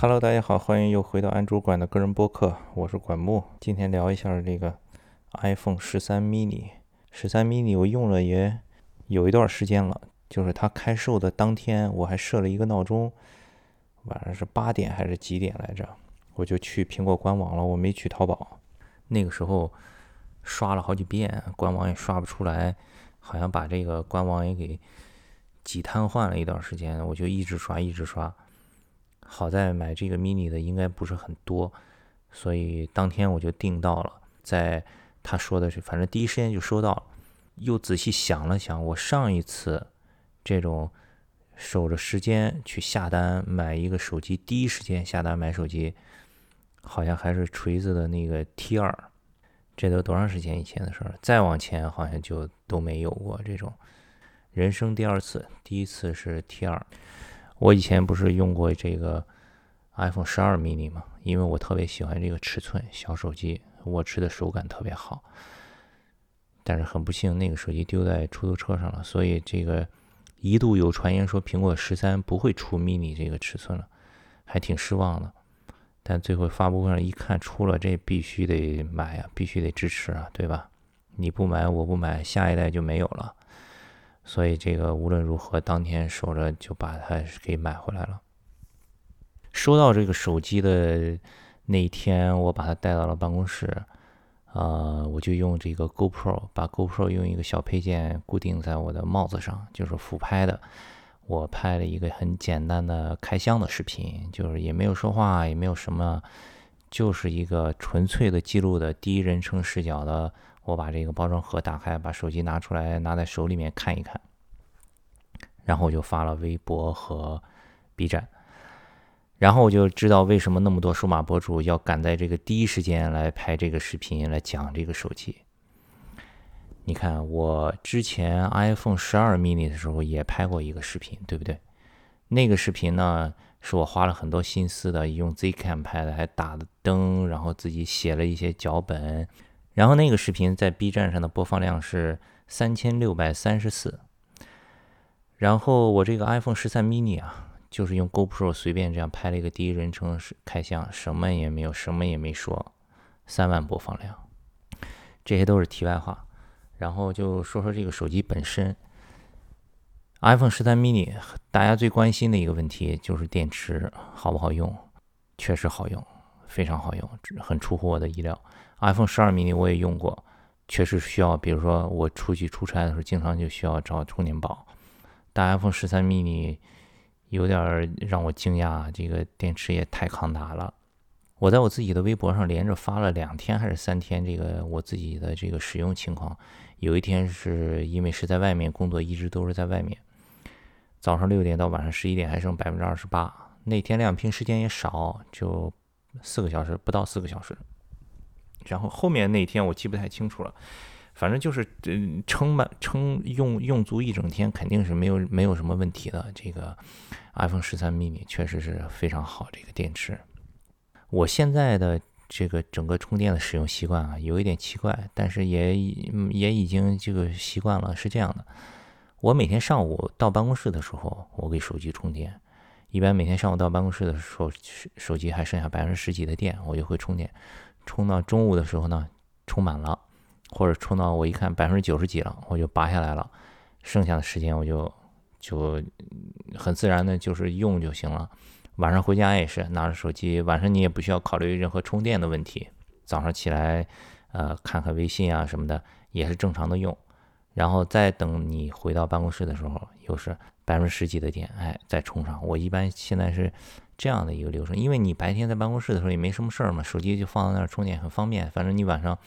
Hello，大家好，欢迎又回到安卓馆的个人播客，我是管木。今天聊一下这个 iPhone 十三 mini。十三 mini 我用了也有一段时间了，就是它开售的当天，我还设了一个闹钟，晚上是八点还是几点来着？我就去苹果官网了，我没去淘宝。那个时候刷了好几遍，官网也刷不出来，好像把这个官网也给挤瘫痪了一段时间，我就一直刷，一直刷。好在买这个 mini 的应该不是很多，所以当天我就订到了。在他说的是，反正第一时间就收到了。又仔细想了想，我上一次这种守着时间去下单买一个手机，第一时间下单买手机，好像还是锤子的那个 T 二。这都多长时间以前的事儿？再往前好像就都没有过这种。人生第二次，第一次是 T 二。我以前不是用过这个 iPhone 十二 mini 吗？因为我特别喜欢这个尺寸，小手机握持的手感特别好。但是很不幸，那个手机丢在出租车上了，所以这个一度有传言说苹果十三不会出 mini 这个尺寸了，还挺失望的。但最后发布会上一看出了，这必须得买啊，必须得支持啊，对吧？你不买我不买，下一代就没有了。所以这个无论如何，当天守着就把它给买回来了。收到这个手机的那一天，我把它带到了办公室，呃，我就用这个 GoPro，把 GoPro 用一个小配件固定在我的帽子上，就是俯拍的。我拍了一个很简单的开箱的视频，就是也没有说话，也没有什么，就是一个纯粹的记录的第一人称视角的。我把这个包装盒打开，把手机拿出来，拿在手里面看一看，然后我就发了微博和 B 站，然后我就知道为什么那么多数码博主要赶在这个第一时间来拍这个视频来讲这个手机。你看，我之前 iPhone 十二 mini 的时候也拍过一个视频，对不对？那个视频呢，是我花了很多心思的，用 Zcam 拍的，还打的灯，然后自己写了一些脚本。然后那个视频在 B 站上的播放量是三千六百三十四。然后我这个 iPhone 十三 mini 啊，就是用 GoPro 随便这样拍了一个第一人称开箱，什么也没有，什么也没说，三万播放量。这些都是题外话。然后就说说这个手机本身，iPhone 十三 mini，大家最关心的一个问题就是电池好不好用？确实好用，非常好用，很出乎我的意料。iPhone 十二 mini 我也用过，确实需要，比如说我出去出差的时候，经常就需要找充电宝。但 iPhone 十三 mini 有点让我惊讶，这个电池也太抗打了。我在我自己的微博上连着发了两天还是三天，这个我自己的这个使用情况。有一天是因为是在外面工作，一直都是在外面，早上六点到晚上十一点还剩百分之二十八。那天亮屏时间也少，就四个小时，不到四个小时。然后后面那天我记不太清楚了，反正就是嗯撑满撑用用足一整天，肯定是没有没有什么问题的。这个 iPhone 十三 mini 确实是非常好，这个电池。我现在的这个整个充电的使用习惯啊，有一点奇怪，但是也也已经这个习惯了。是这样的，我每天上午到办公室的时候，我给手机充电。一般每天上午到办公室的时候，手机还剩下百分之十几的电，我就会充电。充到中午的时候呢，充满了，或者充到我一看百分之九十几了，我就拔下来了。剩下的时间我就就很自然的就是用就行了。晚上回家也是拿着手机，晚上你也不需要考虑任何充电的问题。早上起来，呃，看看微信啊什么的也是正常的用。然后再等你回到办公室的时候，又是百分之十几的电，哎，再充上。我一般现在是。这样的一个流程，因为你白天在办公室的时候也没什么事儿嘛，手机就放在那儿充电很方便。反正你晚上，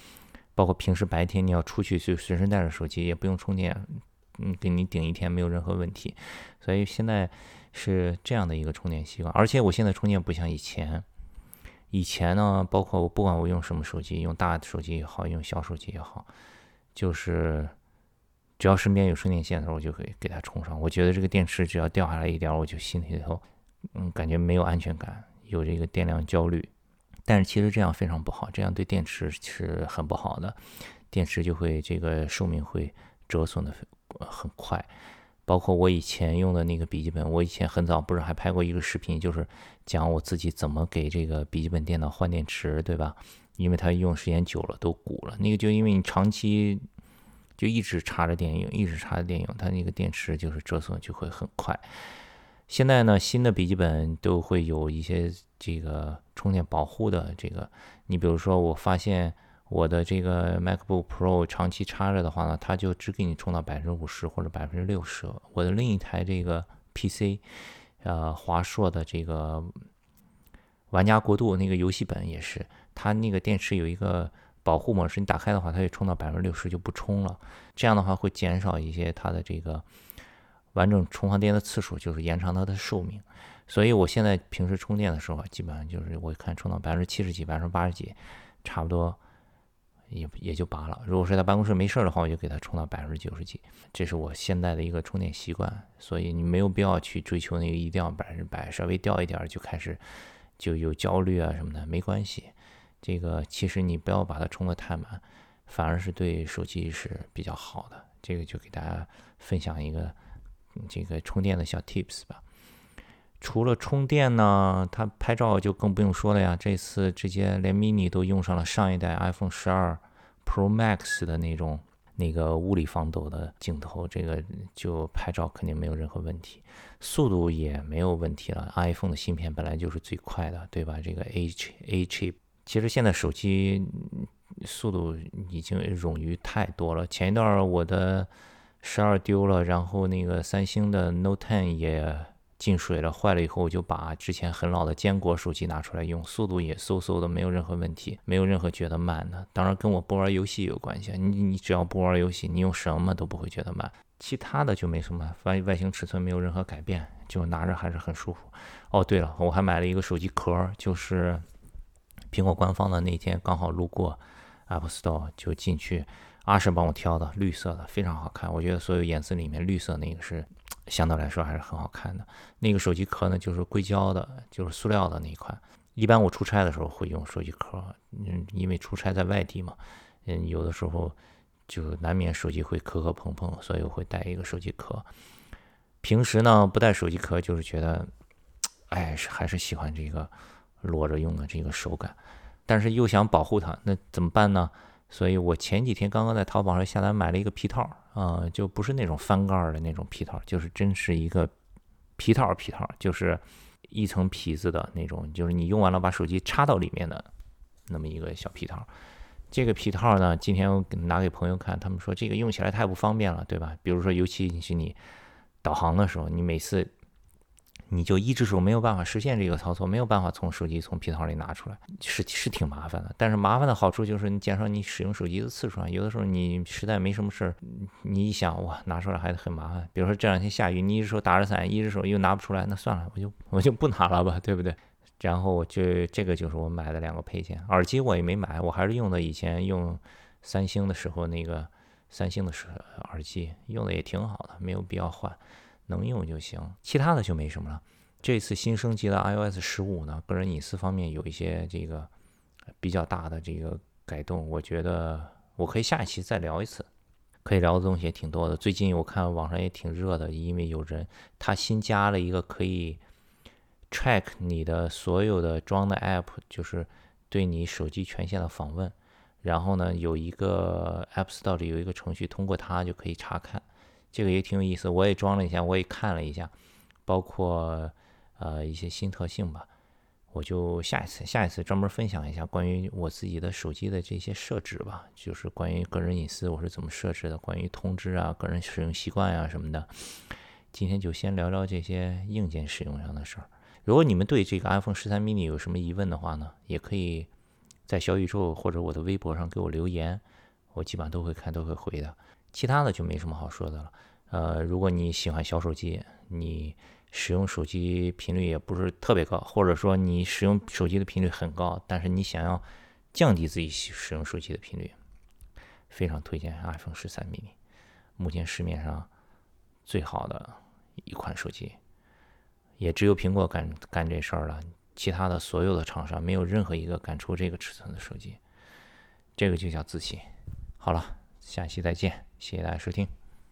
包括平时白天你要出去就随身带着手机，也不用充电，嗯，给你顶一天没有任何问题。所以现在是这样的一个充电习惯，而且我现在充电不像以前，以前呢，包括我不管我用什么手机，用大手机也好，用小手机也好，就是只要身边有充电线的时候，我就可以给它充上。我觉得这个电池只要掉下来一点，我就心里头。嗯，感觉没有安全感，有这个电量焦虑，但是其实这样非常不好，这样对电池是很不好的，电池就会这个寿命会折损的很快，包括我以前用的那个笔记本，我以前很早不是还拍过一个视频，就是讲我自己怎么给这个笔记本电脑换电池，对吧？因为它用时间久了都鼓了，那个就因为你长期就一直插着电用，一直插着电用，它那个电池就是折损就会很快。现在呢，新的笔记本都会有一些这个充电保护的这个，你比如说我发现。我的这个 MacBook Pro 长期插着的话呢，它就只给你充到百分之五十或者百分之六十。我的另一台这个 PC，呃，华硕的这个玩家国度那个游戏本也是，它那个电池有一个保护模式，你打开的话，它就充到百分之六十就不充了。这样的话会减少一些它的这个完整充放电的次数，就是延长它的寿命。所以我现在平时充电的时候，基本上就是我看充到百分之七十几、百分之八十几，差不多。也也就拔了。如果是在办公室没事儿的话，我就给它充到百分之九十几。这是我现在的一个充电习惯。所以你没有必要去追求那个一定要百分之百，稍微掉一点就开始就有焦虑啊什么的，没关系。这个其实你不要把它充得太满，反而是对手机是比较好的。这个就给大家分享一个这个充电的小 tips 吧。除了充电呢，它拍照就更不用说了呀。这次直接连 mini 都用上了上一代 iPhone 十二 Pro Max 的那种那个物理防抖的镜头，这个就拍照肯定没有任何问题，速度也没有问题了。iPhone 的芯片本来就是最快的，对吧？这个 H A chip，其实现在手机速度已经冗余太多了。前一段我的十二丢了，然后那个三星的 Note 10也。进水了，坏了以后我就把之前很老的坚果手机拿出来用，速度也嗖嗖的，没有任何问题，没有任何觉得慢的。当然跟我不玩游戏有关系，你你只要不玩游戏，你用什么都不会觉得慢。其他的就没什么，外外形尺寸没有任何改变，就拿着还是很舒服。哦，对了，我还买了一个手机壳，就是苹果官方的那天刚好路过 Apple Store 就进去，阿婶帮我挑的，绿色的，非常好看。我觉得所有颜色里面绿色那个是。相对来说还是很好看的。那个手机壳呢，就是硅胶的，就是塑料的那一款。一般我出差的时候会用手机壳，嗯，因为出差在外地嘛，嗯，有的时候就难免手机会磕磕碰碰，所以我会带一个手机壳。平时呢不带手机壳，就是觉得，哎，还是喜欢这个裸着用的这个手感，但是又想保护它，那怎么办呢？所以我前几天刚刚在淘宝上下单买了一个皮套，啊，就不是那种翻盖的那种皮套，就是真是一个皮套皮套，就是一层皮子的那种，就是你用完了把手机插到里面的那么一个小皮套。这个皮套呢，今天我拿给朋友看，他们说这个用起来太不方便了，对吧？比如说，尤其是你导航的时候，你每次。你就一只手没有办法实现这个操作，没有办法从手机从皮套里拿出来，是是挺麻烦的。但是麻烦的好处就是你减少你使用手机的次数啊。有的时候你实在没什么事儿，你一想哇，拿出来还很麻烦。比如说这两天下雨，你一只手打着伞，一只手又拿不出来，那算了，我就我就不拿了吧，对不对？然后我就这个就是我买的两个配件，耳机我也没买，我还是用的以前用三星的时候那个三星的时耳机，用的也挺好的，没有必要换。能用就行，其他的就没什么了。这次新升级的 iOS 十五呢，个人隐私方面有一些这个比较大的这个改动，我觉得我可以下一期再聊一次，可以聊的东西也挺多的。最近我看网上也挺热的，因为有人他新加了一个可以 track 你的所有的装的 app，就是对你手机权限的访问，然后呢有一个 App Store 里有一个程序，通过它就可以查看。这个也挺有意思，我也装了一下，我也看了一下，包括呃一些新特性吧。我就下一次下一次专门分享一下关于我自己的手机的这些设置吧，就是关于个人隐私我是怎么设置的，关于通知啊、个人使用习惯呀什么的。今天就先聊聊这些硬件使用上的事儿。如果你们对这个 iPhone 十三 mini 有什么疑问的话呢，也可以在小宇宙或者我的微博上给我留言，我基本上都会看，都会回的。其他的就没什么好说的了。呃，如果你喜欢小手机，你使用手机频率也不是特别高，或者说你使用手机的频率很高，但是你想要降低自己使用手机的频率，非常推荐 iPhone 十三 mini，目前市面上最好的一款手机，也只有苹果敢干这事儿了，其他的所有的厂商没有任何一个敢出这个尺寸的手机，这个就叫自信。好了。下期再见，谢谢大家收听。